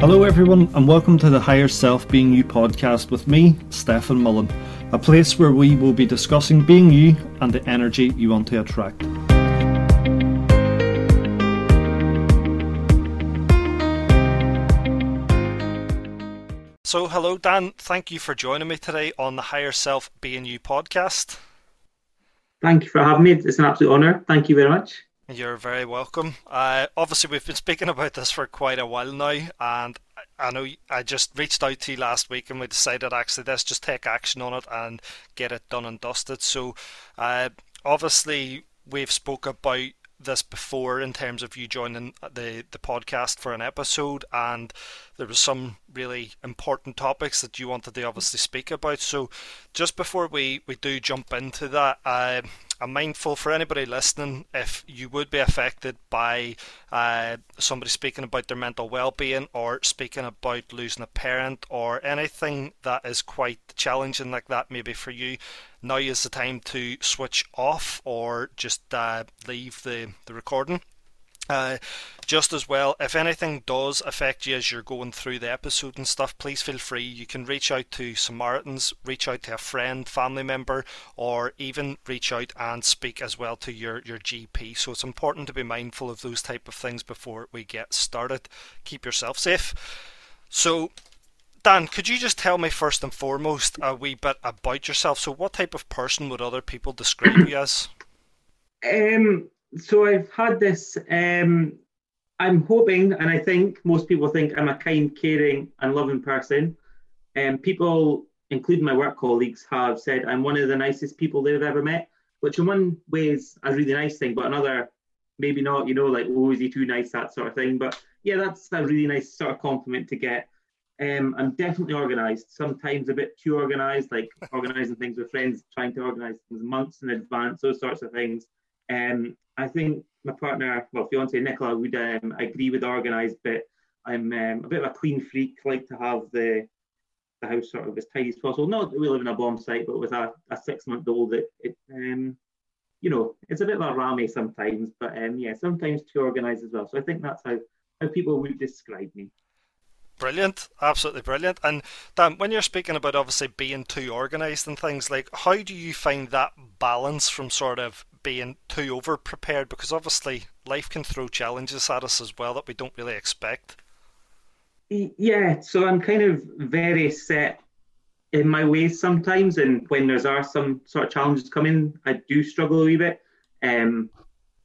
Hello, everyone, and welcome to the Higher Self Being You podcast with me, Stefan Mullen, a place where we will be discussing being you and the energy you want to attract. So, hello, Dan. Thank you for joining me today on the Higher Self Being You podcast. Thank you for having me. It's an absolute honour. Thank you very much. You're very welcome. Uh, obviously, we've been speaking about this for quite a while now, and I know I just reached out to you last week, and we decided actually let's just take action on it and get it done and dusted. So, uh, obviously, we've spoke about this before in terms of you joining the the podcast for an episode, and there was some really important topics that you wanted to obviously speak about. So, just before we we do jump into that, uh, I'm mindful for anybody listening if you would be affected by uh, somebody speaking about their mental well-being or speaking about losing a parent or anything that is quite challenging like that, maybe for you now is the time to switch off or just uh, leave the, the recording. Uh, just as well, if anything does affect you as you're going through the episode and stuff, please feel free. You can reach out to Samaritans, reach out to a friend, family member, or even reach out and speak as well to your, your GP. So it's important to be mindful of those type of things before we get started. Keep yourself safe. So Dan, could you just tell me first and foremost a wee bit about yourself? So, what type of person would other people describe you as? Um, so I've had this. Um, I'm hoping, and I think most people think I'm a kind, caring, and loving person. And um, people, including my work colleagues, have said I'm one of the nicest people they've ever met. Which, in one way, is a really nice thing, but another, maybe not. You know, like, oh, is he too nice? That sort of thing. But yeah, that's a really nice sort of compliment to get. Um, I'm definitely organised. Sometimes a bit too organised, like organising things with friends, trying to organise things months in advance, those sorts of things. Um, I think my partner, well, fiance Nicola, would um, agree with organised, but I'm um, a bit of a clean freak. Like to have the the house sort of as tidy as possible. Not that we live in a bomb site, but with a, a six month old, it, it um, you know, it's a bit of a rammy sometimes. But um, yeah, sometimes too organised as well. So I think that's how how people would describe me. Brilliant, absolutely brilliant. And Dan, when you're speaking about obviously being too organised and things like, how do you find that balance from sort of being too over prepared? Because obviously life can throw challenges at us as well that we don't really expect. Yeah, so I'm kind of very set in my ways sometimes, and when there's are some sort of challenges coming, I do struggle a wee bit. Um,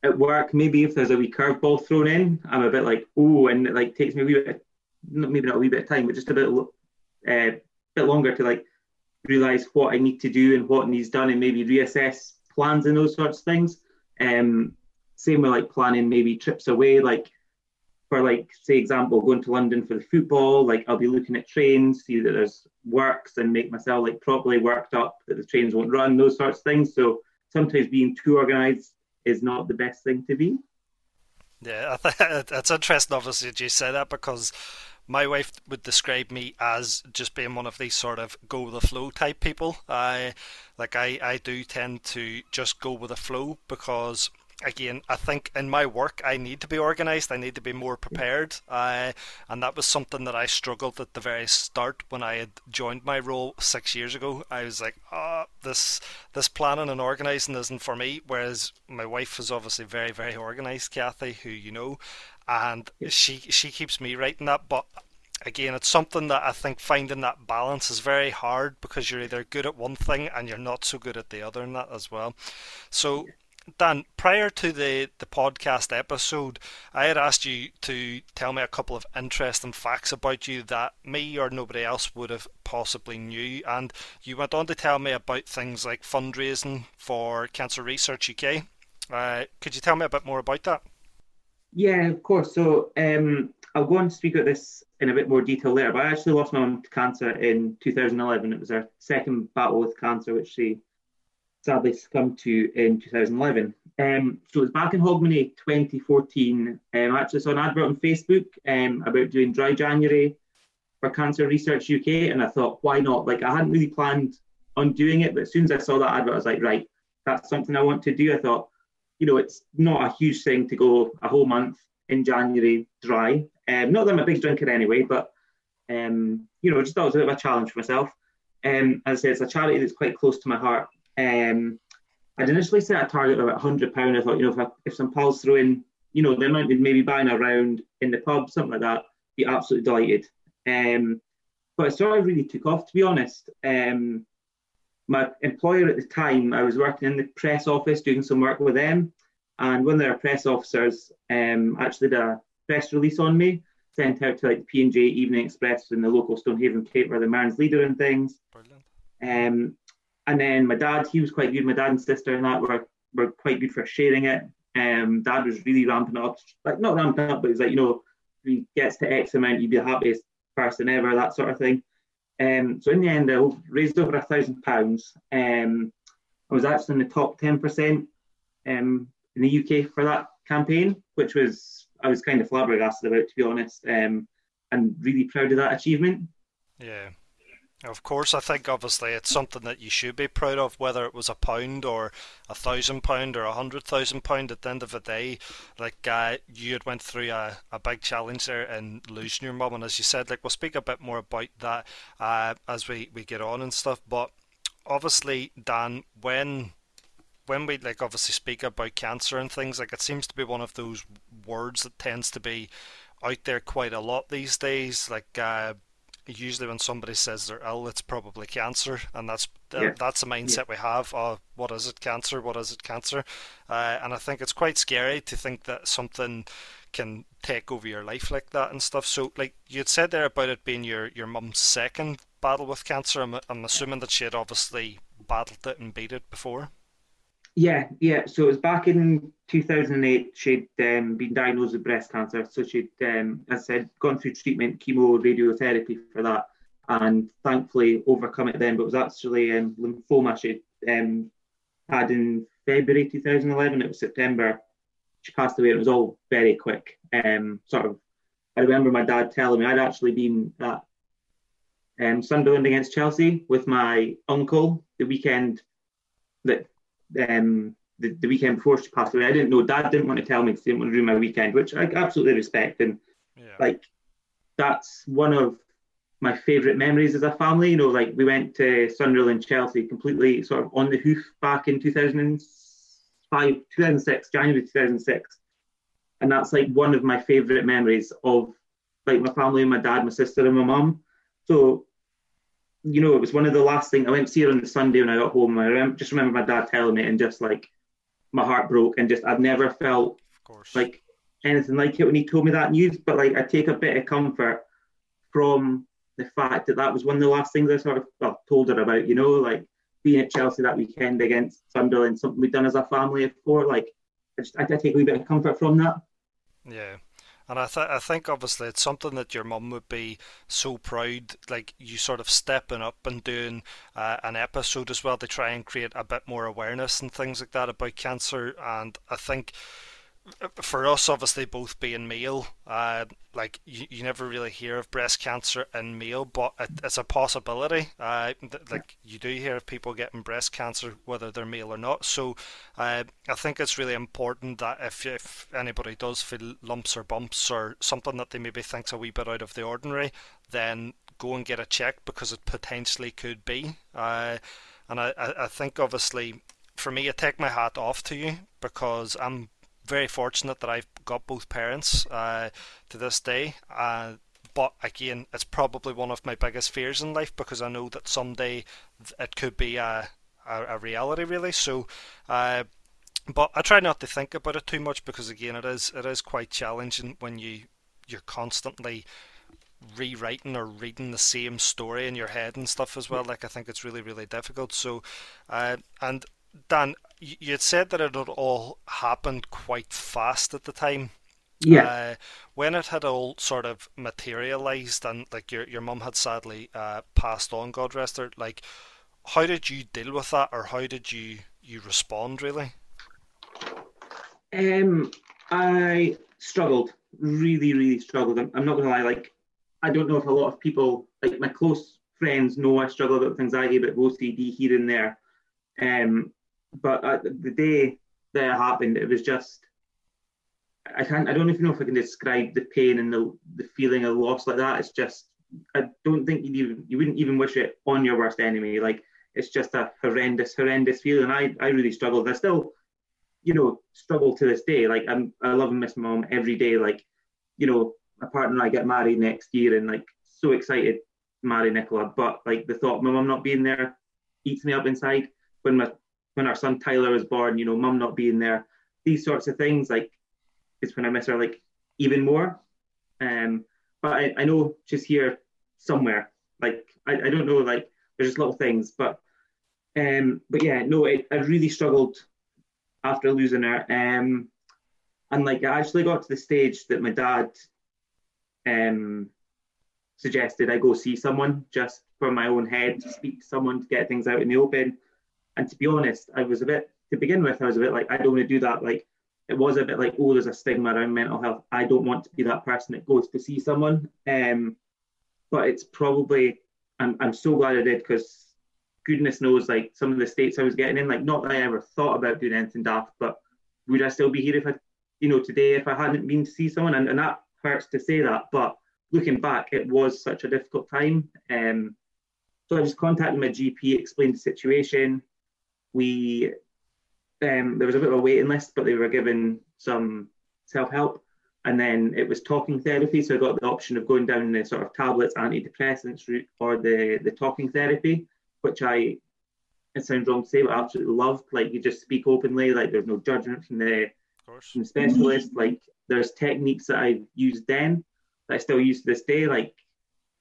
at work, maybe if there's a wee curveball thrown in, I'm a bit like, oh, and it like takes me a wee bit maybe not a wee bit of time, but just a bit uh, bit longer to like realize what I need to do and what needs done, and maybe reassess plans and those sorts of things. Um, same with like planning maybe trips away, like for like say example going to London for the football. Like I'll be looking at trains, see that there's works, and make myself like properly worked up that the trains won't run, those sorts of things. So sometimes being too organised is not the best thing to be. Yeah, it's interesting, obviously, you say that because my wife would describe me as just being one of these sort of go with the flow type people. I like I, I do tend to just go with the flow because again, I think in my work I need to be organised. I need to be more prepared. Uh, and that was something that I struggled at the very start when I had joined my role six years ago. I was like, oh, this this planning and organising isn't for me. Whereas my wife is obviously very very organised, Kathy, who you know, and she she keeps me right in that. But again, it's something that I think finding that balance is very hard because you're either good at one thing and you're not so good at the other in that as well. So. Dan, prior to the, the podcast episode, I had asked you to tell me a couple of interesting facts about you that me or nobody else would have possibly knew. And you went on to tell me about things like fundraising for Cancer Research UK. Uh, could you tell me a bit more about that? Yeah, of course. So um, I'll go on to speak about this in a bit more detail later. But I actually lost my mum to cancer in 2011. It was our second battle with cancer, which she sadly succumbed to in 2011. Um, so it was back in Hogmanay 2014. Um, I actually saw an advert on Facebook um, about doing dry January for Cancer Research UK, and I thought, why not? Like I hadn't really planned on doing it, but as soon as I saw that advert, I was like, right, that's something I want to do. I thought, you know, it's not a huge thing to go a whole month in January dry. Um, not that I'm a big drinker anyway, but um, you know, just thought it was a bit of a challenge for myself. Um, as I say, it's a charity that's quite close to my heart. Um, I'd initially set a target of about hundred pound. I thought, you know, if, I, if some pals threw in, you know, they might be maybe buying a round in the pub, something like that, be absolutely delighted. Um, but it sort of really took off, to be honest. Um, my employer at the time, I was working in the press office doing some work with them, and one of their press officers um, actually did a press release on me, sent out to like the P&J Evening Express and the local Stonehaven paper, the Mearns Leader and things. Brilliant. Um, and then my dad, he was quite good. My dad and sister and that were, were quite good for sharing it. Um, dad was really ramping up, like not ramping up, but he's like, you know, he gets to X amount, you'd be the happiest person ever, that sort of thing. Um, so in the end, I raised over a thousand pounds. Um, I was actually in the top ten percent um, in the UK for that campaign, which was I was kind of flabbergasted about, to be honest, um, and really proud of that achievement. Yeah. Of course, I think obviously it's something that you should be proud of, whether it was a pound or a thousand pound or a hundred thousand pound. At the end of the day, like uh, you had went through a, a big challenge there and losing your mum, and as you said, like we'll speak a bit more about that uh, as we, we get on and stuff. But obviously, Dan, when when we like obviously speak about cancer and things, like it seems to be one of those words that tends to be out there quite a lot these days, like. Uh, usually when somebody says they're ill, it's probably cancer, and that's yeah. that's the mindset yeah. we have. Oh, what is it? Cancer? What is it? Cancer? Uh, and I think it's quite scary to think that something can take over your life like that and stuff. So, like you said there about it being your your mum's second battle with cancer. I'm I'm assuming that she had obviously battled it and beat it before. Yeah, yeah. So it was back in 2008. She'd um, been diagnosed with breast cancer. So she'd, um, as I said, gone through treatment, chemo, radiotherapy for that, and thankfully overcome it then. But it was actually um, lymphoma she um, had in February 2011. It was September. She passed away. It was all very quick. Um, sort of. I remember my dad telling me I'd actually been at um, Sunderland against Chelsea with my uncle the weekend that um, the, the weekend before she passed away. I didn't know. Dad didn't want to tell me because he didn't want to ruin my weekend, which I absolutely respect. And yeah. like, that's one of my favourite memories as a family. You know, like we went to Sunderland, Chelsea, completely sort of on the hoof back in 2005, 2006, January 2006. And that's like one of my favourite memories of like my family, my dad, my sister, and my mum. So you know, it was one of the last things I went to see her on the Sunday when I got home. I remember, just remember my dad telling me, and just like my heart broke, and just I've never felt like anything like it when he told me that news. But like, I take a bit of comfort from the fact that that was one of the last things I sort of well, told her about. You know, like being at Chelsea that weekend against Sunderland, something we'd done as a family before. Like, I just I, I take a wee bit of comfort from that. Yeah, and I, th- I think obviously it's something that your mum would be so proud, like you sort of stepping up and doing uh, an episode as well to try and create a bit more awareness and things like that about cancer. And I think for us, obviously, both being male, uh, like you, you never really hear of breast cancer in male, but it, it's a possibility. Uh, th- like you do hear of people getting breast cancer, whether they're male or not. So uh, I think it's really important that if if anybody does feel lumps or bumps or something that they maybe think's a wee bit out of the ordinary, then go and get a check because it potentially could be. Uh, and I, I think obviously for me, I take my hat off to you because I'm very fortunate that I've got both parents uh, to this day. Uh, but again, it's probably one of my biggest fears in life because I know that someday it could be a, a, a reality, really. So, uh, but I try not to think about it too much because again, it is it is quite challenging when you you're constantly rewriting or reading the same story in your head and stuff as well. Like I think it's really really difficult. So, uh, and Dan, you had said that it had all happened quite fast at the time. Yeah. Uh, when it had all sort of materialized and like your your mum had sadly uh, passed on, God rest her. Like, how did you deal with that, or how did you you respond really? Um, I struggled, really, really struggled. I'm, I'm not gonna lie. Like, I don't know if a lot of people, like my close friends, know I struggle with anxiety, but OCD here and there. Um, but uh, the day that it happened, it was just I can't. I don't even know if I can describe the pain and the the feeling of loss like that. It's just. I don't think you even you wouldn't even wish it on your worst enemy. Like it's just a horrendous, horrendous feeling. I I really struggled. I still, you know, struggle to this day. Like I'm I love and miss my mom every day. Like, you know, my partner and I get married next year, and like so excited marry Nicola. But like the thought, my mum not being there, eats me up inside. When my when our son Tyler was born, you know, mum not being there, these sorts of things, like is when I miss her like even more. Um, but I, I know she's here somewhere. Like I, I don't know, like there's just little things, but um, but yeah, no, it, I really struggled after losing her. Um, and like I actually got to the stage that my dad um suggested I go see someone just for my own head, to speak to someone to get things out in the open. And to be honest, I was a bit to begin with, I was a bit like, I don't want to do that. Like it was a bit like, oh, there's a stigma around mental health. I don't want to be that person that goes to see someone. Um, but it's probably I'm I'm so glad I did because goodness knows like some of the states I was getting in, like not that I ever thought about doing anything daft, but would I still be here if I you know, today if I hadn't been to see someone and, and that hurts to say that, but looking back, it was such a difficult time. Um, so I just contacted my GP, explained the situation. We um, there was a bit of a waiting list, but they were given some self help, and then it was talking therapy. So I got the option of going down the sort of tablets, antidepressants route, or the the talking therapy, which I it sounds wrong to say, but I absolutely loved. Like you just speak openly, like there's no judgment from the, from the specialist. Like there's techniques that I've used then that I still use to this day, like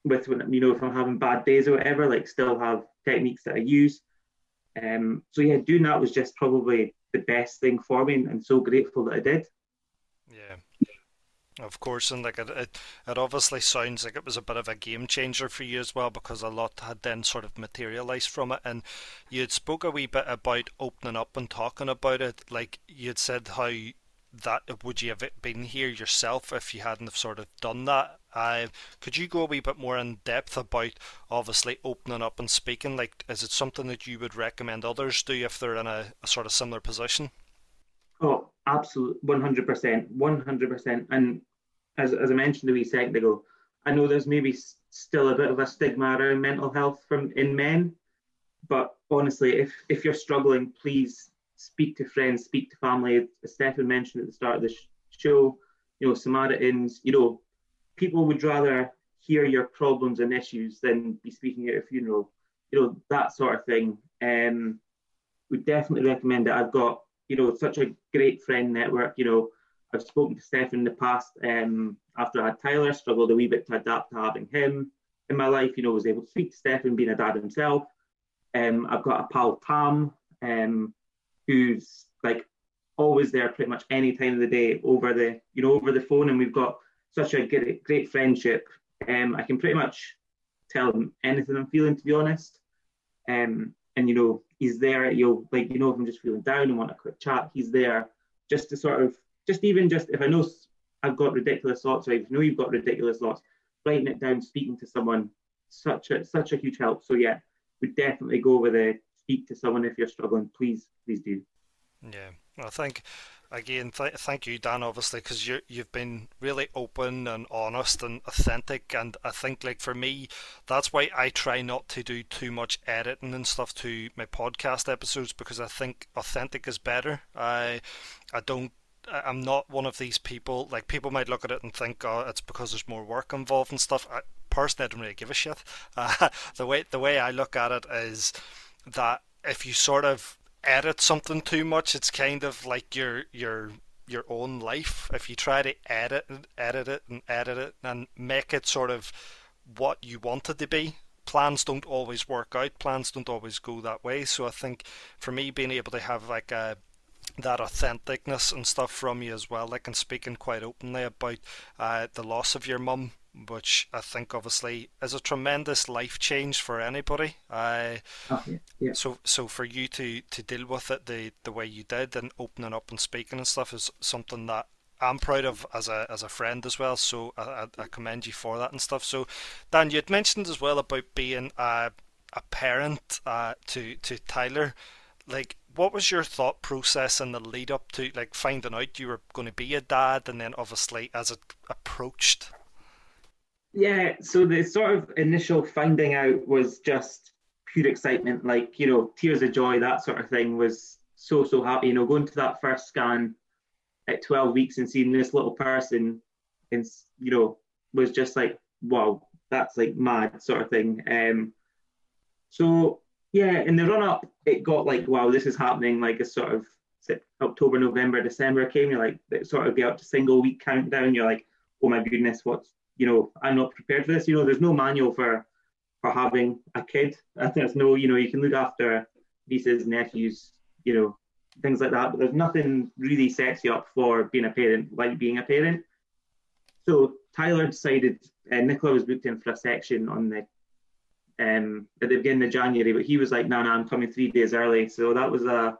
with you know if I'm having bad days or whatever, like still have techniques that I use. Um, so yeah, doing that was just probably the best thing for me, and so grateful that I did. Yeah. Of course, and like it, it, it obviously sounds like it was a bit of a game changer for you as well because a lot had then sort of materialized from it. And you had spoke a wee bit about opening up and talking about it. Like you had said how that would you have been here yourself if you hadn't have sort of done that? Uh, could you go a wee bit more in depth about obviously opening up and speaking? Like, is it something that you would recommend others do if they're in a, a sort of similar position? Oh, absolutely, one hundred percent, one hundred percent. And as as I mentioned a wee second ago, I know there's maybe still a bit of a stigma around mental health from in men, but honestly, if if you're struggling, please speak to friends, speak to family. As Stefan mentioned at the start of the sh- show, you know, Samaritans, you know, people would rather hear your problems and issues than be speaking at a funeral, you know, that sort of thing. Um, would definitely recommend it. I've got, you know, such a great friend network. You know, I've spoken to Stefan in the past. Um, after I had Tyler, struggled a wee bit to adapt to having him in my life. You know, was able to speak to Stefan, being a dad himself. Um, I've got a pal Tam, um, who's like always there pretty much any time of the day over the you know over the phone and we've got such a great, great friendship. Um, i can pretty much tell him anything i'm feeling to be honest. Um, and you know he's there you'll like you know if i'm just feeling down and want a quick chat he's there just to sort of just even just if i know i've got ridiculous thoughts or if you know you've got ridiculous thoughts writing it down speaking to someone such a such a huge help. So yeah we definitely go with a speak to someone if you're struggling, please, please do. Yeah, I think again, th- thank you, Dan, obviously, because you you've been really open and honest and authentic, and I think like for me, that's why I try not to do too much editing and stuff to my podcast episodes because I think authentic is better. I I don't. I'm not one of these people. Like people might look at it and think, "Oh, it's because there's more work involved and stuff." I, personally, I don't really give a shit. Uh, the way the way I look at it is that if you sort of edit something too much, it's kind of like your your your own life. If you try to edit and edit it and edit it and make it sort of what you want it to be, plans don't always work out. Plans don't always go that way. So I think for me, being able to have like a that authenticness and stuff from you as well, like and speaking quite openly about uh, the loss of your mum which I think obviously is a tremendous life change for anybody. Uh, oh, yeah, yeah. So, so for you to, to deal with it the, the way you did and opening up and speaking and stuff is something that I'm proud of as a as a friend as well. So I, I commend you for that and stuff. So, Dan, you had mentioned as well about being a, a parent uh, to to Tyler. Like, what was your thought process in the lead up to like finding out you were going to be a dad, and then obviously as it approached? Yeah, so the sort of initial finding out was just pure excitement, like you know, tears of joy, that sort of thing. Was so so happy, you know, going to that first scan at 12 weeks and seeing this little person, and you know, was just like, wow, that's like mad sort of thing. Um, so yeah, in the run up, it got like, wow, this is happening. Like a sort of October, November, December came. You're like, sort of get up to single week countdown. You're like, oh my goodness, what's you know, I'm not prepared for this. You know, there's no manual for for having a kid. There's no, you know, you can look after nieces, nephews, you know, things like that. But there's nothing really sets you up for being a parent, like being a parent. So Tyler decided uh, Nicola was booked in for a section on the um, at the beginning of January, but he was like, "No, no, I'm coming three days early." So that was a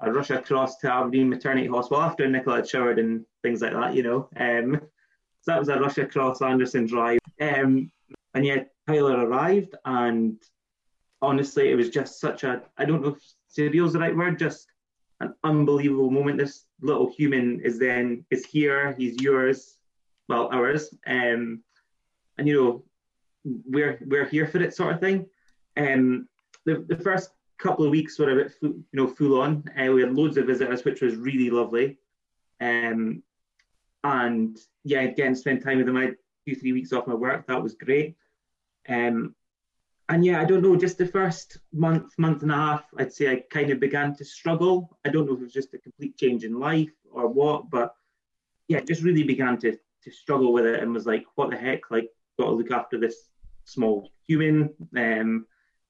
a rush across to Aberdeen Maternity Hospital after Nicola had showered and things like that, you know. Um, so that was a rush across Anderson Drive. Um, and yet Tyler arrived, and honestly, it was just such a I don't know if surreal is the right word, just an unbelievable moment. This little human is then is here. He's yours, well, ours. Um, and you know, we're we're here for it, sort of thing. Um, the the first couple of weeks were a bit you know full on. Uh, we had loads of visitors, which was really lovely. Um, and yeah, again, spend time with them. I had two three weeks off my work. That was great. Um, and yeah, I don't know, just the first month, month and a half, I'd say I kind of began to struggle. I don't know if it was just a complete change in life or what, but yeah, just really began to to struggle with it and was like, what the heck? Like, got to look after this small human. Um,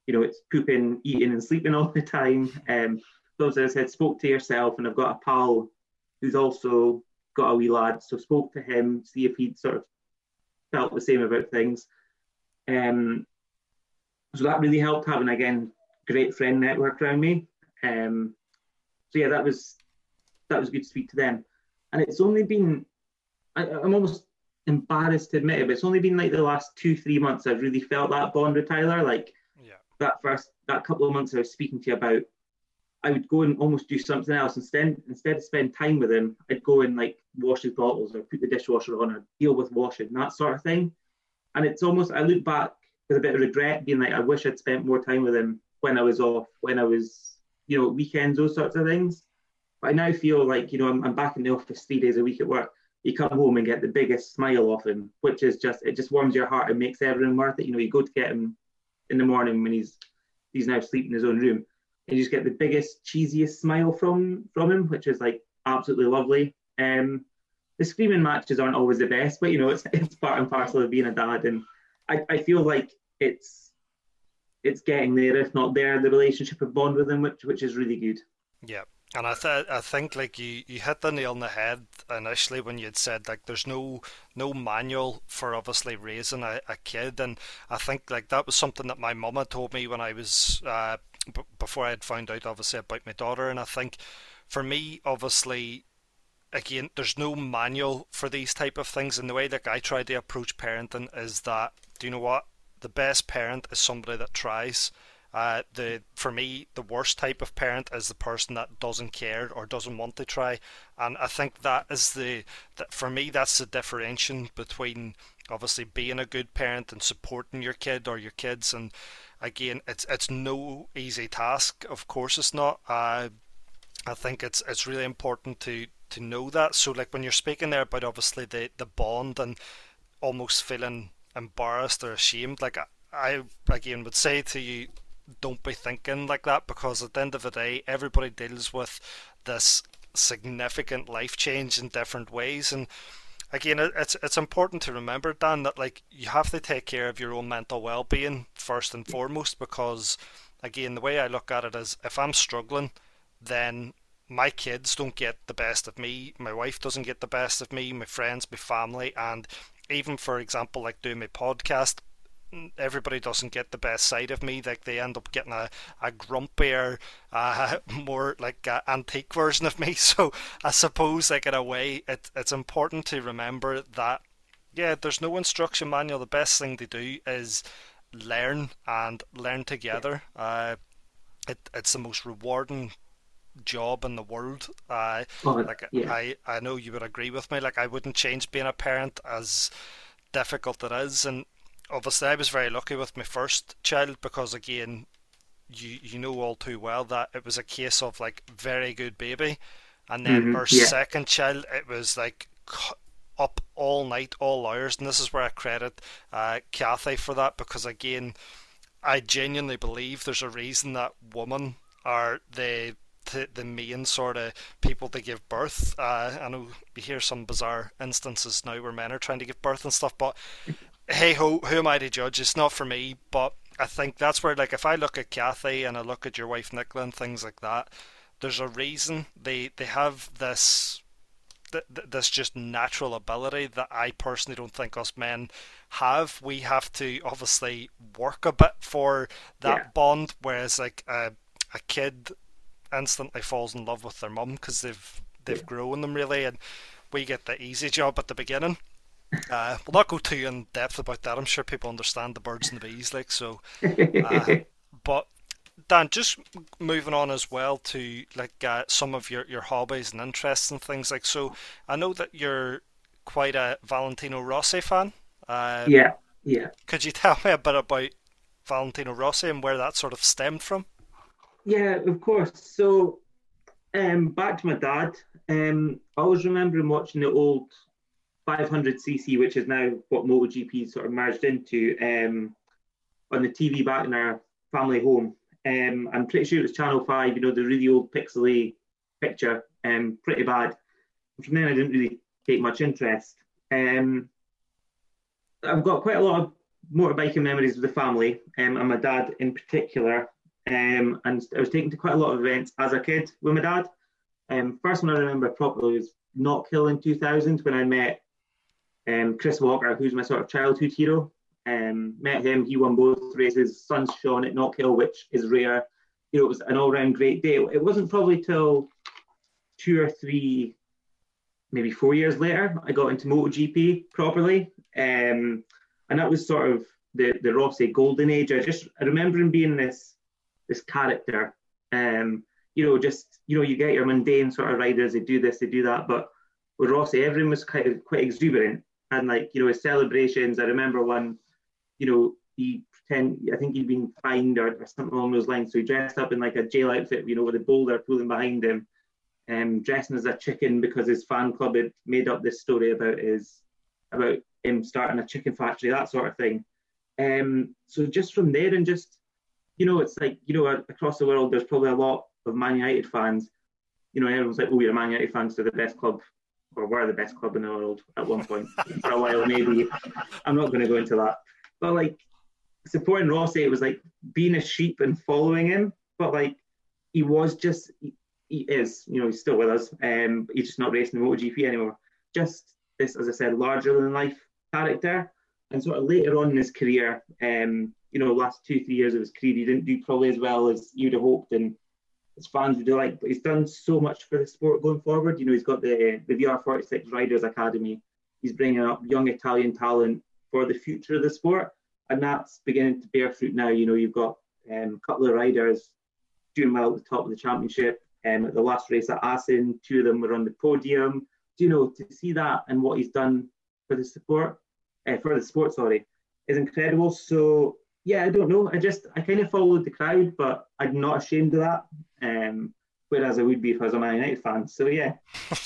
you know, it's pooping, eating, and sleeping all the time. Um, so as I said, spoke to yourself, and I've got a pal who's also got a wee lad, so spoke to him, see if he'd sort of felt the same about things. Um, so that really helped having again great friend network around me. Um, so yeah, that was that was good to speak to them. And it's only been I, I'm almost embarrassed to admit it, but it's only been like the last two three months I've really felt that bond with Tyler. Like yeah. that first that couple of months I was speaking to you about, I would go and almost do something else instead. Instead of spend time with him, I'd go and like wash his bottles or put the dishwasher on or deal with washing that sort of thing. And it's almost I look back with a bit of regret, being like, I wish I'd spent more time with him when I was off, when I was, you know, weekends, those sorts of things. But I now feel like, you know, I'm, I'm back in the office three days a week at work. You come home and get the biggest smile off him, which is just it just warms your heart and makes everything worth it. You know, you go to get him in the morning when he's he's now sleeping in his own room, and you just get the biggest, cheesiest smile from from him, which is like absolutely lovely. Um, the screaming matches aren't always the best, but you know, it's it's part and parcel of being a dad, and I, I feel like it's it's getting there, if not there, the relationship of bond with him, which which is really good. Yeah. And I, th- I think like you, you hit the nail on the head initially when you had said like there's no no manual for obviously raising a, a kid and I think like that was something that my mum had told me when I was uh, b- before I had found out obviously about my daughter and I think for me obviously again there's no manual for these type of things and the way that I try to approach parenting is that do you know what? The best parent is somebody that tries. Uh, the for me, the worst type of parent is the person that doesn't care or doesn't want to try, and I think that is the that for me that's the differentiation between obviously being a good parent and supporting your kid or your kids. And again, it's it's no easy task. Of course, it's not. Uh, I think it's it's really important to to know that. So like when you're speaking there about obviously the the bond and almost feeling embarrassed or ashamed. Like I again would say to you, don't be thinking like that because at the end of the day, everybody deals with this significant life change in different ways and again it's it's important to remember Dan that like you have to take care of your own mental well-being first and foremost because again the way I look at it is if I'm struggling then my kids don't get the best of me my wife doesn't get the best of me my friends my family and even for example, like doing my podcast, everybody doesn't get the best side of me. Like they end up getting a, a grumpier, uh, more like uh, antique version of me. So I suppose, like in a way, it, it's important to remember that yeah, there's no instruction manual. The best thing to do is learn and learn together. Uh, it, it's the most rewarding job in the world. Uh, Oh, like yeah. I, I know you would agree with me. Like I wouldn't change being a parent as difficult it is, and obviously I was very lucky with my first child because again, you you know all too well that it was a case of like very good baby, and then Mhm, our yeah. second child it was like up all night, all hours, and this is where I credit uh, Kathy for that because again, I genuinely believe there's a reason that women are the the, the main sort of people to give birth. Uh, I know we hear some bizarre instances now where men are trying to give birth and stuff, but hey ho, who am I to judge? It's not for me, but I think that's where, like, if I look at Kathy and I look at your wife Nicola and things like that, there's a reason they they have this th- th- this just natural ability that I personally don't think us men have. We have to obviously work a bit for that Yeah. bond, whereas like a a kid instantly falls in love with their mum because they've they've Yeah. grown them really, and we get the easy job at the beginning. Uh, we'll not go too in depth about that. I'm sure people understand the birds and the bees, like so. Uh, but Dan, just moving on as well to like uh, some of your, your hobbies and interests and things like so. I know that you're quite a Valentino Rossi fan. Uh, yeah, yeah. Could you tell me a bit about Valentino Rossi and where that sort of stemmed from? Yeah, of course. So, um, back to my dad. Um, I was remembering watching the old 500cc, which is now what MotoGP sort of merged into, um, on the TV back in our family home. Um, I'm pretty sure it was Channel 5, you know, the really old pixely picture, um, pretty bad. From then, I didn't really take much interest. Um, I've got quite a lot of motorbiking memories with the family, um, and my dad in particular. Um, and I was taken to quite a lot of events as a kid with my dad. Um, first one I remember properly was Knockhill in 2000 when I met um, Chris Walker, who's my sort of childhood hero. Um, met him, he won both races. Sun's shone at Knockhill, which is rare. You know, it was an all-round great day. It wasn't probably till two or three, maybe four years later, I got into MotoGP properly. Um, and that was sort of the the Rossi golden age. I just I remember him being this this character. Um, you know, just you know, you get your mundane sort of riders, they do this, they do that, but with Rossi, everyone was of quite exuberant. And like, you know, his celebrations, I remember one, you know, he pretend I think he'd been fined or, or something along those lines. So he dressed up in like a jail outfit, you know, with a boulder pulling behind him, um, dressing as a chicken because his fan club had made up this story about his about him starting a chicken factory, that sort of thing. Um, so just from there and just, you know, it's like, you know, across the world, there's probably a lot of Man United fans. You know, everyone's like, oh, you're a Man United fans, they're the best club, or were the best club in the world at one point for a while, maybe. I'm not going to go into that. But like, supporting Rossi, it was like being a sheep and following him. But like, he was just, he, he is, you know, he's still with us. Um, he's just not racing the MotoGP anymore. Just this, as I said, larger than life character. And sort of later on in his career, um, you know, last two, three years of his career, he didn't do probably as well as you'd have hoped and his fans would like. But he's done so much for the sport going forward. You know, he's got the the VR46 Riders Academy. He's bringing up young Italian talent for the future of the sport, and that's beginning to bear fruit now. You know, you've got um, a couple of riders doing well at the top of the championship. Um, at the last race at Assen, two of them were on the podium. Do you know to see that and what he's done for the support, uh, for the sport, sorry, is incredible. So yeah, I don't know. I just I kind of followed the crowd, but I'm not ashamed of that. Um, whereas I would be if I was a Man United fan. So yeah.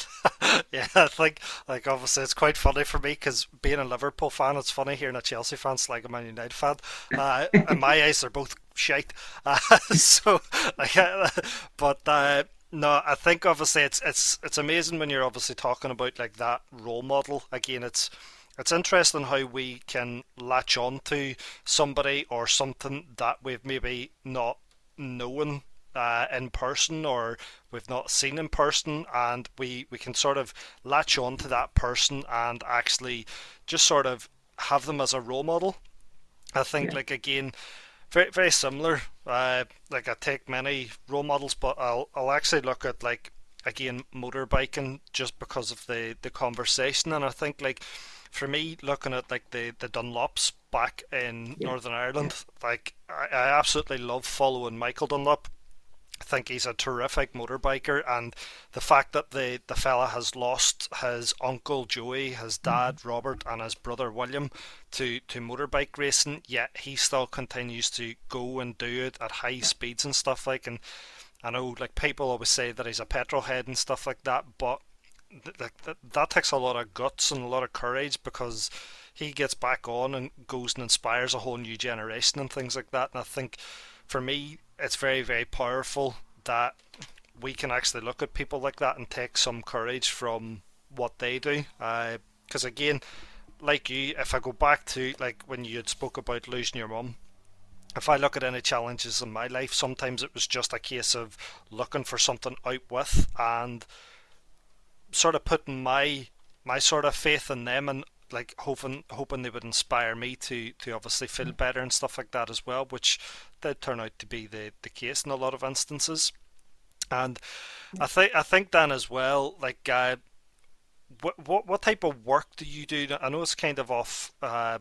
yeah, I think like obviously it's quite funny for me because being a Liverpool fan, it's funny hearing a Chelsea fan like a Man United fan. Uh, in my eyes, they're both shite. Uh, so, like, uh, but uh, no, I think obviously it's it's it's amazing when you're obviously talking about like that role model. Again, it's it's interesting how we can latch on to somebody or something that we've maybe not known uh, in person or we've not seen in person, and we, we can sort of latch on to that person and actually just sort of have them as a role model. I think, Yeah. like, again, very very similar. Uh, like, I take many role models, but I'll, I'll actually look at, like, again, motorbiking just because of the, the conversation, and I think, like, for me, looking at like the, the Dunlops back in Yeah. Northern Ireland, like I, I absolutely love following Michael Dunlop I think he's a terrific motorbiker, and the fact that the the fella has lost his uncle Joey, his dad mm-hmm. Robert, and his brother William to to motorbike racing, yet he still continues to go and do it at high speeds and stuff like. And I know like people always say that he's a petrol head and stuff like that, but like that, that takes a lot of guts and a lot of courage because he gets back on and goes and inspires a whole new generation and things like that. And I think for me, it's very, very powerful that we can actually look at people like that and take some courage from what they do. Because uh, again, like you, if I go back to like when you had spoke about losing your mum, if I look at any challenges in my life, sometimes it was just a case of looking for something out with and sort of putting my my sort of faith in them and like hoping hoping they would inspire me to to obviously feel mm. better and stuff like that as well, which did turn out to be the the case in a lot of instances. And I think I think then as well, like uh, what what what type of work do you do? I know it's kind of off. Uh,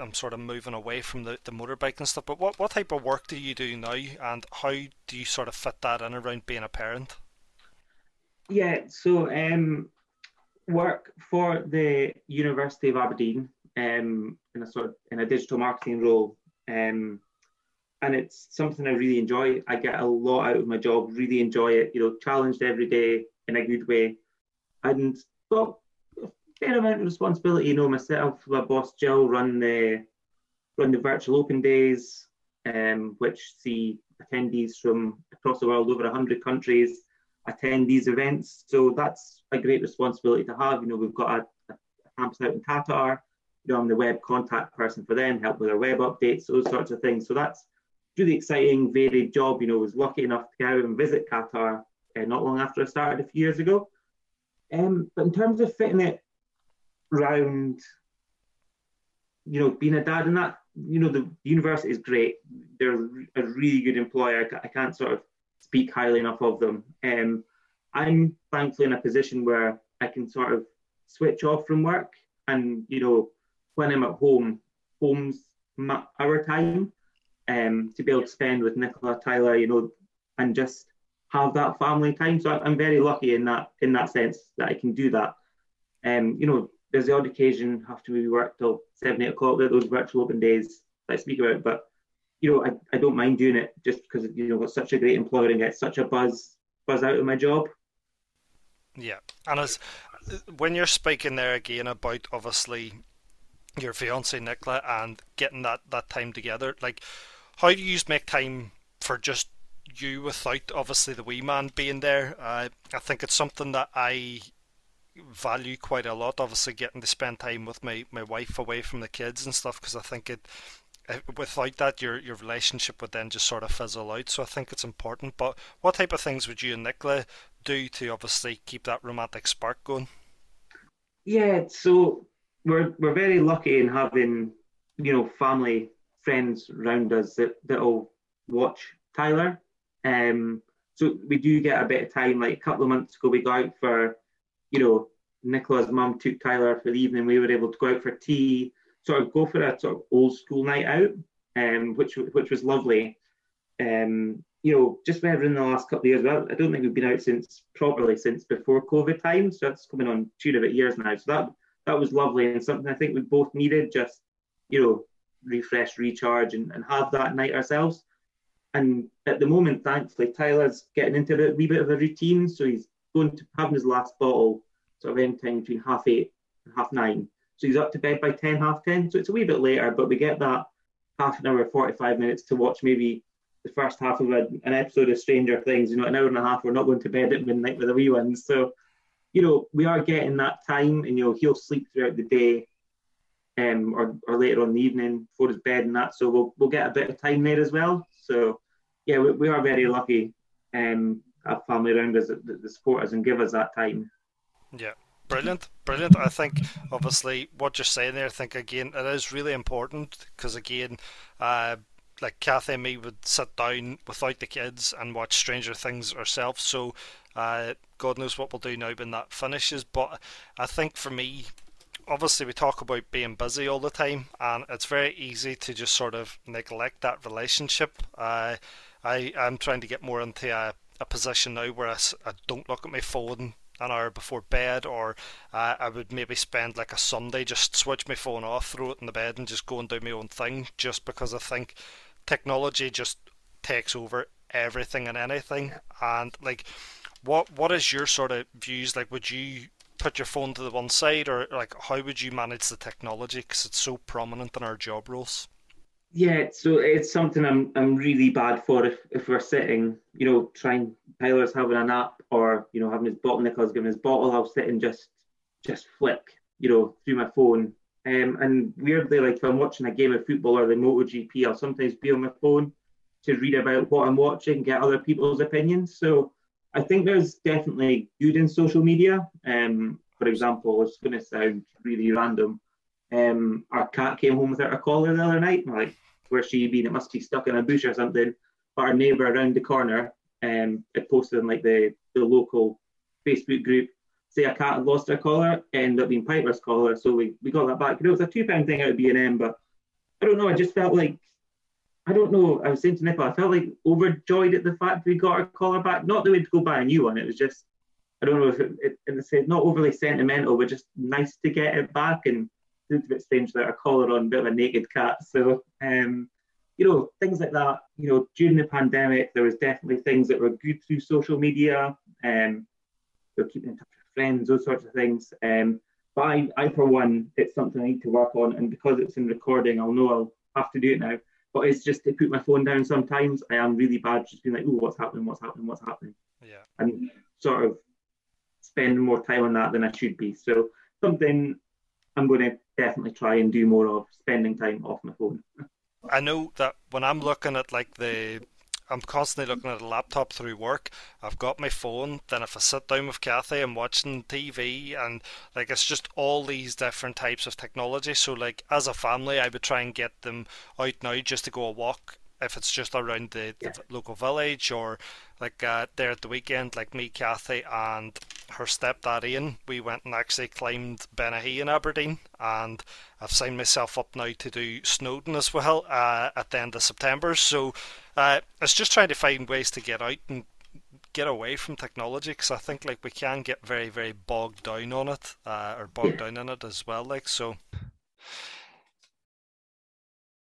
I'm sort of moving away from the, the motorbike and stuff, but what what type of work do you do now, and how do you sort of fit that in around being a parent? Yeah, so um, work for the University of Aberdeen um, in a sort of in a digital marketing role, um, and it's something I really enjoy. I get a lot out of my job. Really enjoy it. You know, challenged every day in a good way, and got a fair amount of responsibility. You know, myself, my boss Jill run the run the virtual open days, um, which see attendees from across the world, over 100 countries attend these events. So that's a great responsibility to have. You know, we've got a, a campus out in Qatar. You know, I'm the web contact person for them, help with their web updates, those sorts of things. So that's really exciting, varied job. You know, I was lucky enough to go and visit Qatar uh, not long after I started a few years ago. Um, but in terms of fitting it round, you know, being a dad and that, you know, the university is great. They're a really good employer. I can't sort of speak highly enough of them. Um, I'm thankfully in a position where I can sort of switch off from work, and you know, when I'm at home, home's my, our time um, to be able to spend with Nicola, Tyler, you know, and just have that family time. So I'm very lucky in that in that sense that I can do that. Um, you know, there's the odd occasion have to maybe work till seven, eight o'clock. There Those virtual open days that I speak about, but you know, I, I don't mind doing it just because you know got such a great employer and get such a buzz buzz out of my job. Yeah, and as when you're speaking there again about obviously your fiance Nicola and getting that that time together, like how do you make time for just you without obviously the wee man being there? Uh, I think it's something that I value quite a lot. Obviously, getting to spend time with my, my wife away from the kids and stuff because I think it without that, your your relationship would then just sort of fizzle out. So I think it's important. But what type of things would you and Nicola do to obviously keep that romantic spark going? Yeah, so we're we're very lucky in having you know family friends around us that that'll watch Tyler. Um, so we do get a bit of time. Like a couple of months ago, we got out for, you know, Nicola's mum took Tyler for the evening. We were able to go out for tea sort of go for a sort of old school night out, um, which which was lovely. Um, you know, just whenever in the last couple of years, well, I don't think we've been out since properly since before COVID time. So that's coming on two of a bit years now. So that that was lovely and something I think we both needed. Just you know, refresh, recharge, and, and have that night ourselves. And at the moment, thankfully, Tyler's getting into a wee bit of a routine. So he's going to having his last bottle sort of any time between half eight and half nine. So he's up to bed by 10, half 10. So it's a wee bit later, but we get that half an hour, 45 minutes to watch maybe the first half of a, an episode of Stranger Things. You know, an hour and a half, we're not going to bed at midnight with the wee ones. So, you know, we are getting that time, and, you know, he'll sleep throughout the day um, or, or later on the evening before his bed and that. So we'll, we'll get a bit of time there as well. So, yeah, we, we are very lucky um, have family around us that, that support us and give us that time. Yeah, brilliant, brilliant. I think obviously what you're saying there. I think again it is really important because again, uh, like Kathy and me would sit down without the kids and watch Stranger Things ourselves. So uh, God knows what we'll do now when that finishes. But I think for me, obviously we talk about being busy all the time, and it's very easy to just sort of neglect that relationship. Uh, I I'm trying to get more into a, a position now where I, I don't look at my phone an hour before bed, or uh, I would maybe spend like a Sunday just switch my phone off, throw it in the bed, and just go and do my own thing. Just because I think technology just takes over everything and anything, and like, what what is your sort of views? Like, would you put your phone to the one side, or like how would you manage the technology because it's so prominent in our job roles? Yeah, so it's something I'm I'm really bad for if, if we're sitting, you know, trying Tyler's having a nap or, you know, having his bottle, Nicola's giving his bottle, I'll sit and just just flick, you know, through my phone. Um, and weirdly, like if I'm watching a game of football or the MotoGP, I'll sometimes be on my phone to read about what I'm watching, get other people's opinions. So I think there's definitely good in social media. Um, for example, it's going to sound really random. Um, our cat came home without a collar the other night. like, where's she been? It must be stuck in a bush or something. But our neighbour around the corner um, it posted in like the, the local Facebook group, say a cat had lost her collar, ended up being Piper's collar. So we, we got that back. It was a two pound thing out of B&M, but I don't know. I just felt like I don't know. I was saying to Nicola, I felt like overjoyed at the fact we got our collar back. Not that we'd go buy a new one. It was just, I don't know if it, it, it not overly sentimental, but just nice to get it back. And it's a bit strange that our collar on, a bit of a naked cat. So, um, you know, things like that. You know, during the pandemic, there was definitely things that were good through social media. Um, you know, keeping in touch with friends, those sorts of things. Um, but I, I, for one, it's something I need to work on. And because it's in recording, I'll know I'll have to do it now but it's just to put my phone down sometimes. I am really bad, just being like, oh, what's happening? What's happening? What's happening? Yeah. And sort of spend more time on that than I should be. So something I'm going to definitely try and do more of spending time off my phone. I know that when I'm looking at like the I'm constantly looking at a laptop through work. I've got my phone. Then if I sit down with Kathy, I'm watching TV, and like it's just all these different types of technology. So like as a family, I would try and get them out now just to go a walk if it's just around the, the local village or like uh, there at the weekend, like me, Kathy, and her stepdad Ian, we went and actually climbed Bennachie in Aberdeen, and I've signed myself up now to do Snowdon as well uh, at the end of September. So uh, it's just trying to find ways to get out and get away from technology because I think like we can get very very bogged down on it uh, or bogged down in it as well. Like so.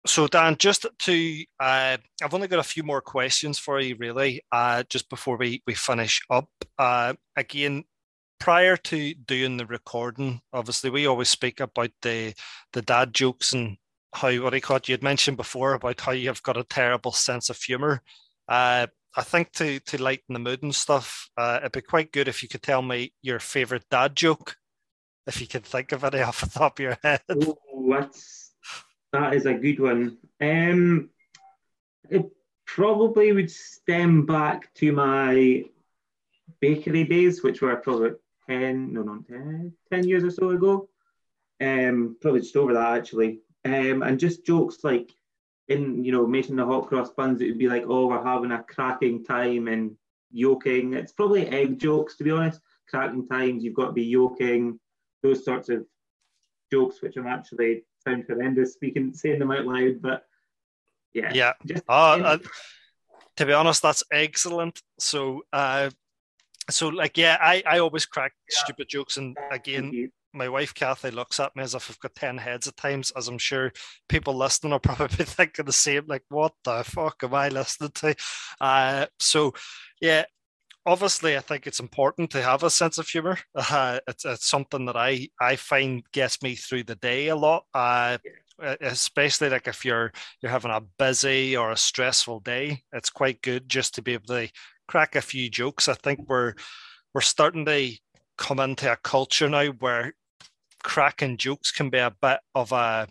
So Dan, just to, uh, I've only got a few more questions for you, really, uh, just before we, we finish up. Uh, again, prior to doing the recording, obviously we always speak about the the dad jokes and how what I caught you had mentioned before about how you've got a terrible sense of humor. Uh, I think to to lighten the mood and stuff, uh, it'd be quite good if you could tell me your favorite dad joke, if you could think of any off the top of your head. Oh, what's that is a good one. Um, it probably would stem back to my bakery days, which were probably 10, no, no, 10, 10 years or so ago. Um, probably just over that actually. Um, and just jokes like in, you know, making the hot cross buns, it would be like, oh, we're having a cracking time and yoking. It's probably egg jokes, to be honest. Cracking times, you've got to be yoking, those sorts of jokes, which I'm actually sound horrendous speaking saying them out loud, but yeah. Yeah. Just, uh, to be honest, that's excellent. So uh so like yeah, I, I always crack yeah. stupid jokes and again my wife Kathy looks at me as if I've got ten heads at times, as I'm sure people listening are probably thinking the same, like, what the fuck am I listening to? Uh so yeah, obviously, I think it's important to have a sense of humor. Uh, it's, it's, something that I I find gets me through the day a lot. Uh, especially like if you're you're having a busy or a stressful day, it's quite good just to be able to crack a few jokes. I think we're we're starting to come into a culture now where cracking jokes can be a bit of a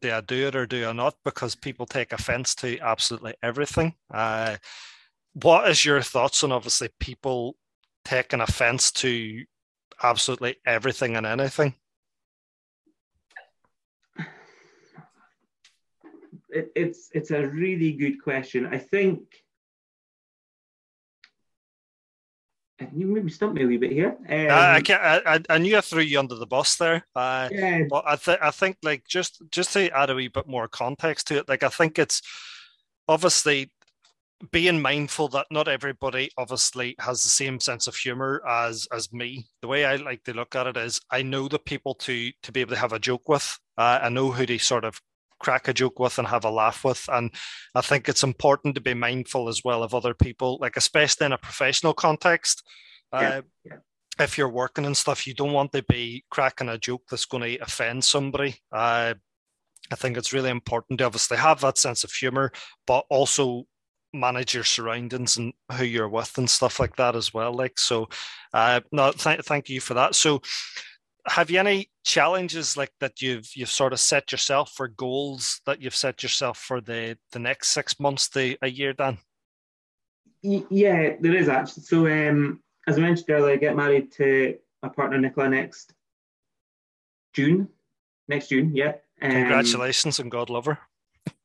do I do it or do I not? Because people take offense to absolutely everything. Uh, what is your thoughts on obviously people taking offense to absolutely everything and anything? It, it's it's a really good question. I think you maybe stumped me a wee bit here. Um, uh, I, can't, I, I knew I threw you under the bus there. Uh, yeah. But I, th- I think like just just to add a wee bit more context to it, like I think it's obviously being mindful that not everybody obviously has the same sense of humor as as me. The way I like to look at it is, I know the people to to be able to have a joke with. Uh, I know who to sort of crack a joke with and have a laugh with, and I think it's important to be mindful as well of other people, like especially in a professional context. Uh, yeah. Yeah. If you're working and stuff, you don't want to be cracking a joke that's going to offend somebody. Uh, I think it's really important to obviously have that sense of humor, but also manage your surroundings and who you're with and stuff like that as well. Like so, uh, no, th- thank you for that. So, have you any challenges like that you've you've sort of set yourself for goals that you've set yourself for the the next six months the a year, Dan? Yeah, there is actually. So, um, as I mentioned earlier, I get married to my partner Nicola next June. Next June, yeah. Um, Congratulations and God love her.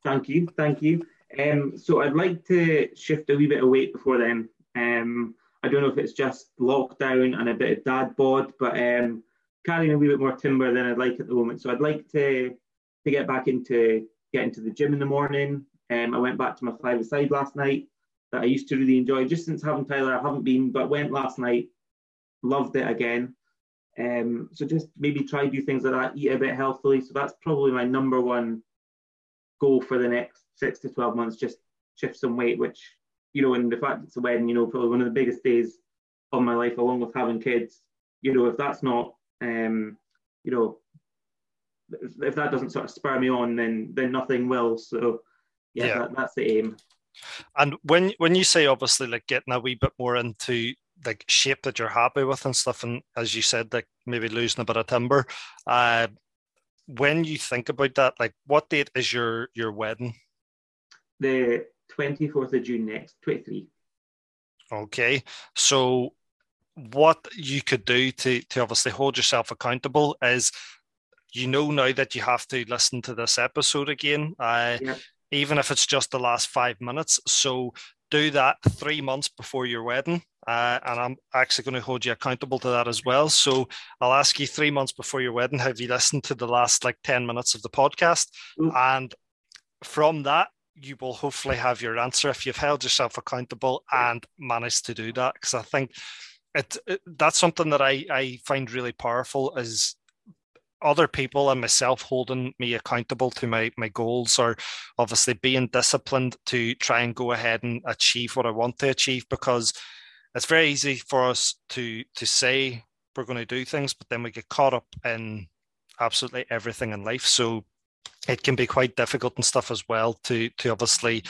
Thank you, thank you. Um, so I'd like to shift a wee bit of weight before then. Um, I don't know if it's just lockdown and a bit of dad bod, but um, carrying a wee bit more timber than I'd like at the moment. So I'd like to to get back into getting to the gym in the morning. Um, I went back to my five side last night that I used to really enjoy. Just since having Tyler, I haven't been, but went last night, loved it again. Um, so just maybe try do things like that, eat a bit healthily. So that's probably my number one goal for the next six to 12 months, just shift some weight, which, you know, and the fact it's a wedding, you know, probably one of the biggest days of my life, along with having kids, you know, if that's not, um, you know, if, that doesn't sort of spur me on, then then nothing will. So, yeah, yeah. That, that's the aim. And when when you say obviously like getting a wee bit more into like shape that you're happy with and stuff, and as you said, like maybe losing a bit of timber, uh, when you think about that, like what date is your your wedding? the 24th of June next, 23. Okay. So what you could do to, to obviously hold yourself accountable is you know now that you have to listen to this episode again, uh, yeah. even if it's just the last five minutes. So do that three months before your wedding. Uh, and I'm actually going to hold you accountable to that as well. So I'll ask you three months before your wedding, have you listened to the last like 10 minutes of the podcast? Mm. And from that, you will hopefully have your answer if you've held yourself accountable and managed to do that. Because I think it, it, that's something that I, I find really powerful is other people and myself holding me accountable to my my goals or obviously being disciplined to try and go ahead and achieve what I want to achieve because it's very easy for us to to say we're going to do things but then we get caught up in absolutely everything in life so it can be quite difficult and stuff as well to to obviously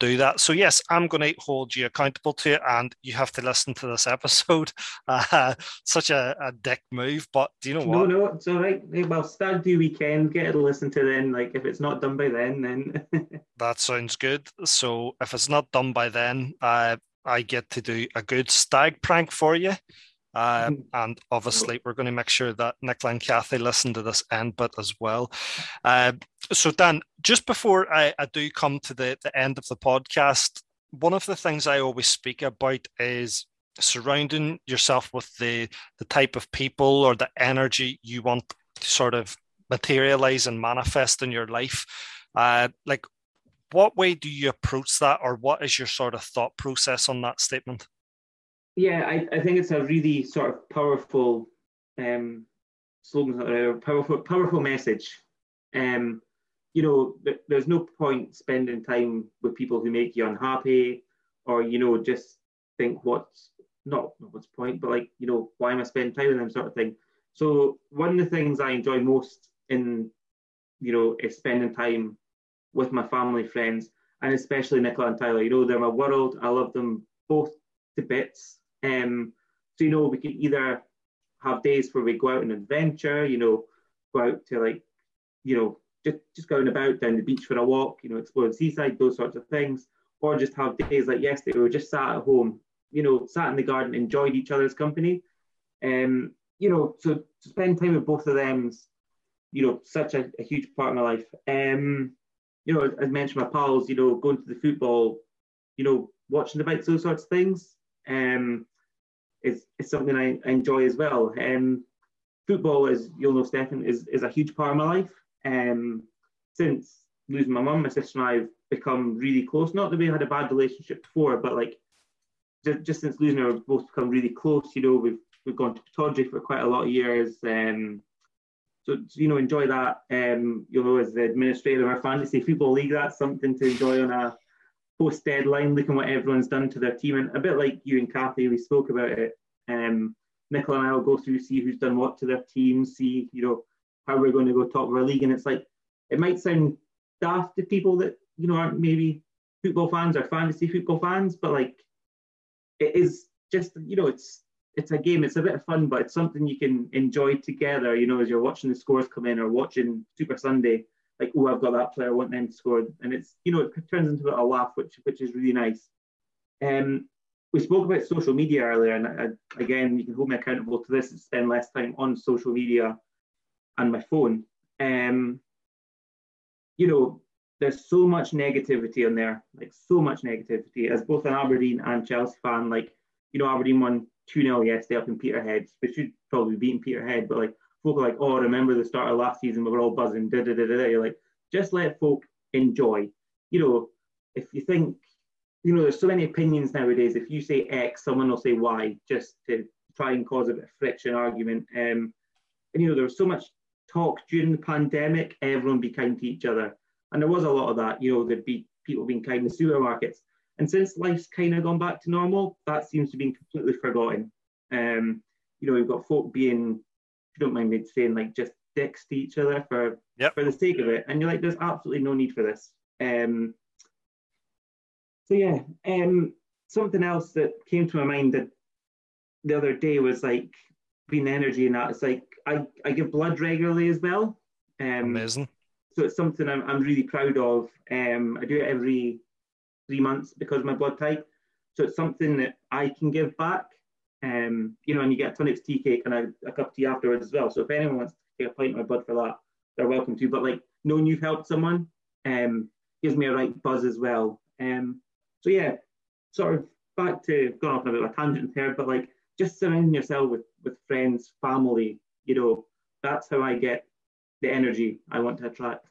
do that. So yes, I'm going to hold you accountable to it, and you have to listen to this episode. Uh, such a, a dick move, but do you know what? No, no, it's all right. Well, start do weekend, get it to listen to then. Like if it's not done by then, then that sounds good. So if it's not done by then, uh, I get to do a good stag prank for you. Uh, and obviously, we're going to make sure that Nicola and Kathy listen to this end bit as well. Uh, so, Dan, just before I, I do come to the, the end of the podcast, one of the things I always speak about is surrounding yourself with the the type of people or the energy you want to sort of materialize and manifest in your life. Uh, like, what way do you approach that, or what is your sort of thought process on that statement? Yeah, I, I think it's a really sort of powerful um, slogan, a powerful powerful message. Um, you know, there's no point spending time with people who make you unhappy, or you know, just think what's not what's point, but like you know, why am I spending time with them, sort of thing. So one of the things I enjoy most in you know is spending time with my family, friends, and especially Nicola and Tyler. You know, they're my world. I love them both to bits. Um, so you know, we can either have days where we go out and adventure, you know, go out to like, you know, just just going about down the beach for a walk, you know, explore the seaside, those sorts of things, or just have days like yesterday we were just sat at home, you know, sat in the garden, enjoyed each other's company. Um, you know, so to spend time with both of them's, you know, such a, a huge part of my life. Um, you know, as mentioned, my pals, you know, going to the football, you know, watching the bikes, those sorts of things. Um, is, is something I, I enjoy as well. Um, football, as you'll know, Stefan, is, is a huge part of my life. Um, since losing my mum, my sister and I have become really close. Not that we had a bad relationship before, but like just, just since losing her, we've both become really close. You know, we've we've gone to Pittodrie for quite a lot of years. Um, so you know, enjoy that. Um, you know, as the administrator of our fantasy football league, that's something to enjoy on a post deadline, looking what everyone's done to their team, and a bit like you and Kathy, we spoke about it. Um, Nicola and I will go through, see who's done what to their team, see you know how we're going to go top of our league, and it's like it might sound daft to people that you know aren't maybe football fans or fantasy football fans, but like it is just you know it's it's a game. It's a bit of fun, but it's something you can enjoy together. You know, as you're watching the scores come in or watching Super Sunday, like oh, I've got that player, I want them to score, and it's you know it turns into a laugh, which which is really nice. Um, we spoke about social media earlier, and I, again, you can hold me accountable to this. Spend less time on social media and my phone. Um, you know, there's so much negativity on there, like so much negativity. As both an Aberdeen and Chelsea fan, like you know, Aberdeen won 2 0 yesterday up in Peterhead. We should probably be beating Peterhead, but like folk are like, oh, remember the start of last season, we were all buzzing, da da da da. You're like, just let folk enjoy. You know, if you think, you know, there's so many opinions nowadays. If you say X, someone will say Y, just to try and cause a bit of friction, argument. Um, and you know, there was so much talk during the pandemic. Everyone be kind to each other, and there was a lot of that. You know, there'd be people being kind in the supermarkets. And since life's kind of gone back to normal, that seems to be completely forgotten. Um, you know, we've got folk being, if you don't mind me saying, like just dicks to each other for yep. for the sake of it, and you're like, there's absolutely no need for this. Um, so yeah, um, something else that came to my mind that the other day was like being energy and that. It's like I, I give blood regularly as well. Um, Amazing. So it's something I'm, I'm really proud of. Um, I do it every three months because of my blood type. So it's something that I can give back. Um, you know, and you get a Tunnock's tea cake and a, a, cup of tea afterwards as well. So if anyone wants to take a pint of my blood for that, they're welcome to. But like knowing you've helped someone um, gives me a right buzz as well. Um, so yeah, sort of back to going off on a bit of a tangent here, but like just surrounding yourself with with friends, family. You know, that's how I get the energy I want to attract.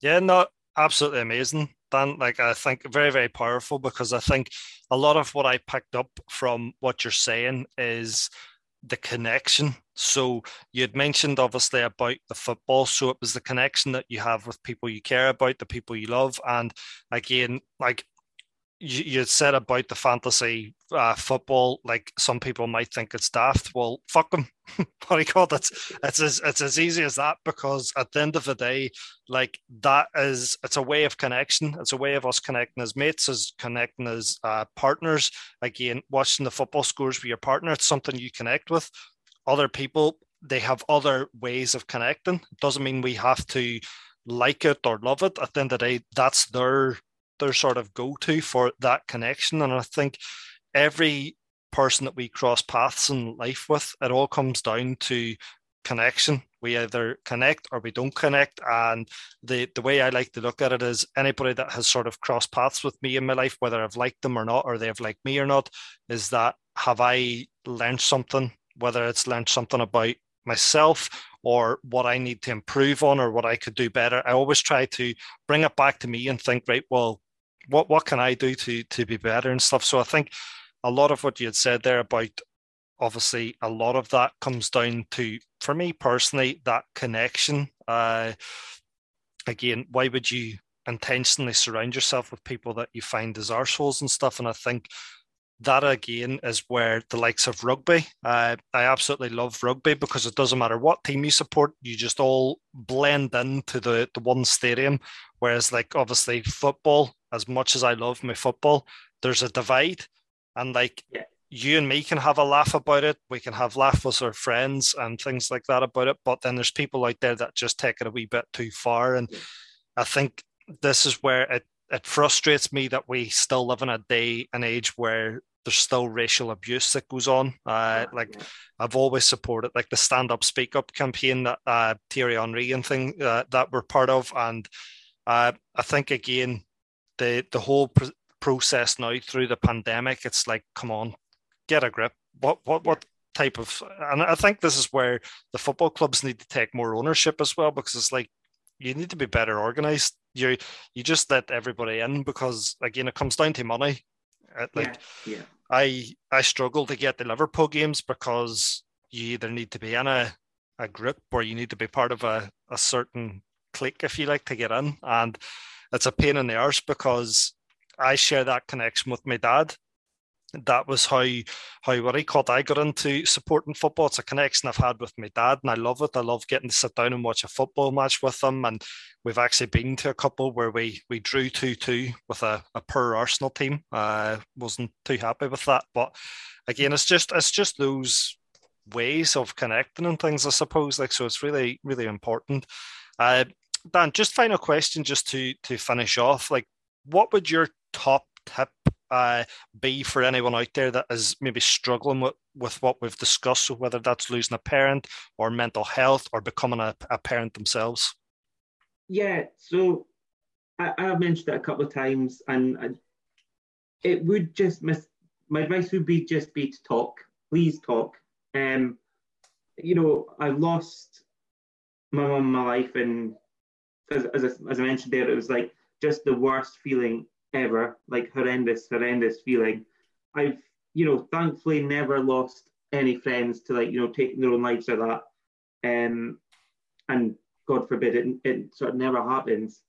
Yeah, no, absolutely amazing. Dan, like I think very, very powerful because I think a lot of what I picked up from what you're saying is the connection. So you had mentioned obviously about the football. So it was the connection that you have with people you care about, the people you love. And again, like you, said about the fantasy uh, football, like some people might think it's daft. Well, fuck them. what do you call it? It's, it's as it's as easy as that because at the end of the day, like that is it's a way of connection. It's a way of us connecting as mates, as connecting as uh, partners. Again, watching the football scores with your partner, it's something you connect with. Other people, they have other ways of connecting. It doesn't mean we have to like it or love it. At the end of the day, that's their their sort of go to for that connection. And I think every person that we cross paths in life with, it all comes down to connection. We either connect or we don't connect. And the, the way I like to look at it is anybody that has sort of crossed paths with me in my life, whether I've liked them or not, or they've liked me or not, is that have I learned something, whether it's learned something about myself or what I need to improve on or what I could do better. I always try to bring it back to me and think, right, well, what what can I do to to be better and stuff. So I think a lot of what you had said there about obviously a lot of that comes down to for me personally that connection. Uh, again, why would you intentionally surround yourself with people that you find as arseholes and stuff? And I think that again is where the likes of rugby. Uh, I absolutely love rugby because it doesn't matter what team you support, you just all blend into the the one stadium. Whereas, like obviously football, as much as I love my football, there's a divide, and like yeah. you and me can have a laugh about it. We can have laugh with our friends and things like that about it. But then there's people out there that just take it a wee bit too far, and yeah. I think this is where it it frustrates me that we still live in a day and age where there's still racial abuse that goes on. Uh, like I've always supported like the stand up, speak up campaign that uh, Thierry Henry and thing uh, that we're part of, and uh, I think again the the whole pr- process now through the pandemic, it's like, come on, get a grip. What what what type of? And I think this is where the football clubs need to take more ownership as well, because it's like you need to be better organized you you just let everybody in because again it comes down to money. Uh, like yeah, yeah. I I struggle to get the Liverpool games because you either need to be in a, a group or you need to be part of a, a certain clique if you like to get in. And it's a pain in the arse because I share that connection with my dad that was how how what he called I got into supporting football. It's a connection I've had with my dad, and I love it. I love getting to sit down and watch a football match with him. And we've actually been to a couple where we we drew two two with a, a poor Arsenal team. I uh, wasn't too happy with that, but again, it's just it's just those ways of connecting and things, I suppose. Like so, it's really really important. Uh, Dan, just final question, just to to finish off. Like, what would your top tip uh, be for anyone out there that is maybe struggling with, with what we've discussed, so whether that's losing a parent or mental health or becoming a, a parent themselves? Yeah, so I, have mentioned it a couple of times, and I, it would just miss. My advice would be just be to talk. Please talk. Um, you know, I lost my mum my life, and as, as, as I mentioned there, it was like just the worst feeling ever, like horrendous, horrendous feeling. I've, you know, thankfully never lost any friends to like, you know, taking their own lives or that. Um, and God forbid it, it sort of never happens.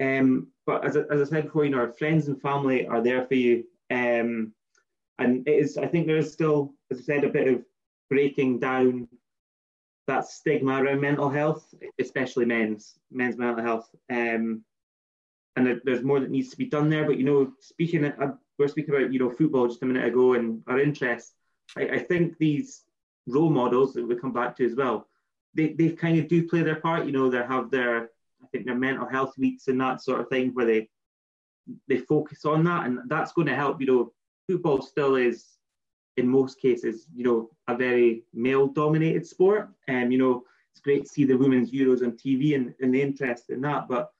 Um, but as, as I said before, you know, our friends and family are there for you. Um, and it is, I think there is still, as I said, a bit of breaking down that stigma around mental health, especially men's men's mental health. Um, and there's more that needs to be done there. But you know, speaking, uh, we're speaking about you know football just a minute ago and our interest. I, I think these role models that we come back to as well, they they kind of do play their part. You know, they have their I think their mental health weeks and that sort of thing where they they focus on that, and that's going to help. You know, football still is in most cases, you know, a very male-dominated sport, and you know, it's great to see the women's Euros on TV and, and the interest in that. But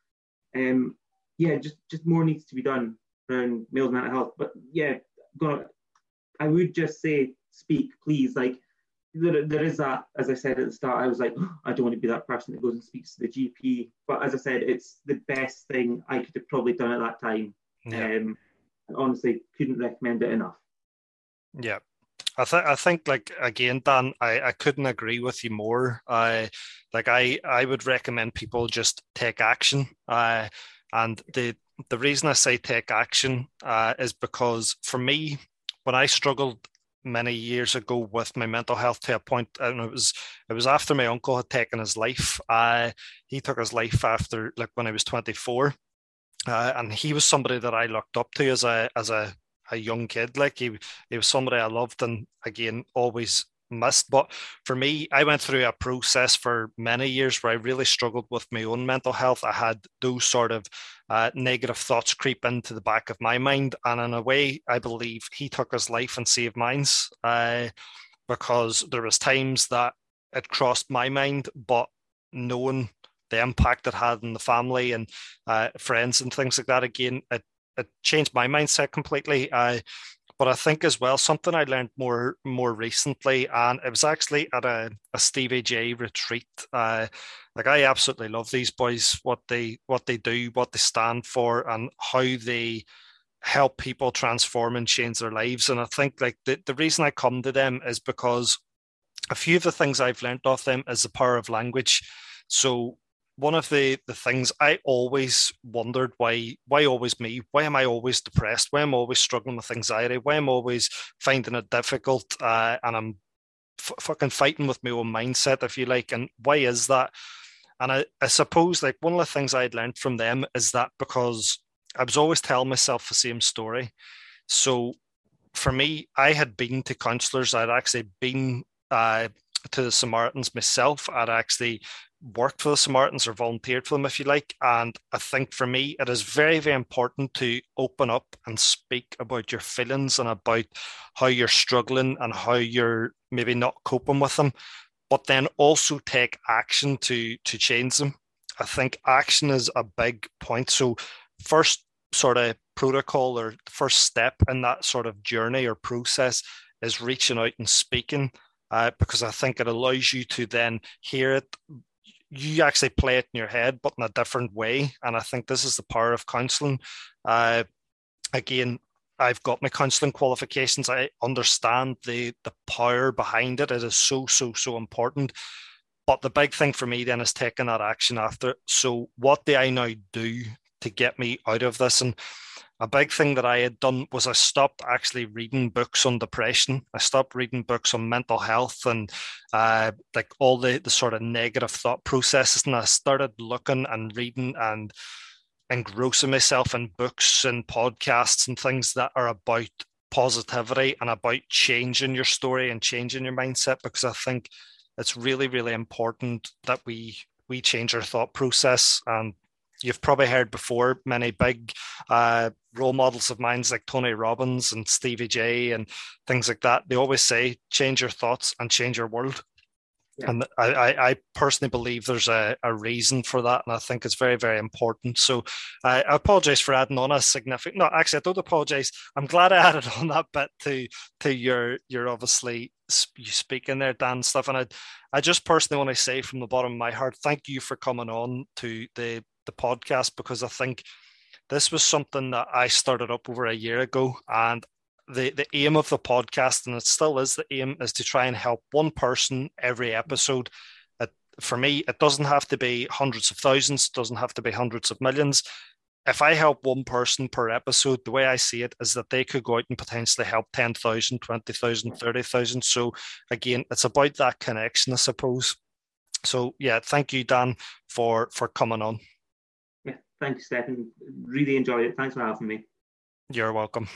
um, yeah, just just more needs to be done around males' mental health. But yeah, gonna, I would just say speak, please. Like there, there is that, as I said at the start, I was like, oh, I don't want to be that person that goes and speaks to the GP. But as I said, it's the best thing I could have probably done at that time. Yeah. Um, and honestly, couldn't recommend it enough. Yeah. I think I think like again, Dan, I, I couldn't agree with you more. I like I I would recommend people just take action. I and the the reason I say take action uh, is because for me, when I struggled many years ago with my mental health to a point, and it was it was after my uncle had taken his life. Uh, he took his life after like when I was 24, uh, and he was somebody that I looked up to as a as a a young kid. Like he he was somebody I loved, and again always missed. But for me, I went through a process for many years where I really struggled with my own mental health. I had those sort of uh, negative thoughts creep into the back of my mind. And in a way, I believe he took his life and saved mine uh, because there was times that it crossed my mind, but knowing the impact it had on the family and uh, friends and things like that, again, it, it changed my mindset completely. I but I think as well something I learned more more recently, and it was actually at a, a Stevie J retreat. Uh, like I absolutely love these boys, what they what they do, what they stand for, and how they help people transform and change their lives. And I think like the, the reason I come to them is because a few of the things I've learned off them is the power of language. So one of the the things I always wondered why why always me? Why am I always depressed? Why am I always struggling with anxiety? Why am I always finding it difficult? Uh, and I'm f- fucking fighting with my own mindset, if you like. And why is that? And I, I suppose like one of the things I'd learned from them is that because I was always telling myself the same story. So for me, I had been to counselors. I'd actually been uh, to the Samaritans myself. I'd actually worked for the Samaritans or volunteered for them, if you like. And I think for me, it is very, very important to open up and speak about your feelings and about how you're struggling and how you're maybe not coping with them, but then also take action to to change them. I think action is a big point. So first sort of protocol or first step in that sort of journey or process is reaching out and speaking uh, because I think it allows you to then hear it you actually play it in your head, but in a different way. And I think this is the power of counselling. Uh, again, I've got my counselling qualifications. I understand the the power behind it. It is so so so important. But the big thing for me then is taking that action after. So what do I now do to get me out of this? And a big thing that I had done was I stopped actually reading books on depression. I stopped reading books on mental health and uh, like all the, the sort of negative thought processes. And I started looking and reading and engrossing myself in books and podcasts and things that are about positivity and about changing your story and changing your mindset because I think it's really, really important that we we change our thought process and you've probably heard before many big uh, role models of mine like Tony Robbins and Stevie J and things like that. They always say, change your thoughts and change your world. Yeah. And I, I, personally believe there's a, a reason for that, and I think it's very, very important. So I, I apologize for adding on a significant. No, actually, I don't apologize. I'm glad I added on that bit to to your your obviously you speaking there, Dan stuff. And I, I just personally want to say from the bottom of my heart, thank you for coming on to the the podcast because I think this was something that I started up over a year ago, and the the aim of the podcast, and it still is the aim, is to try and help one person every episode. It, for me, it doesn't have to be hundreds of thousands, it doesn't have to be hundreds of millions. If I help one person per episode, the way I see it is that they could go out and potentially help 10,000, 20,000, 30,000. So, again, it's about that connection, I suppose. So, yeah, thank you, Dan, for for coming on. Thanks, Stephen. Really enjoyed it. Thanks for having me. You're welcome.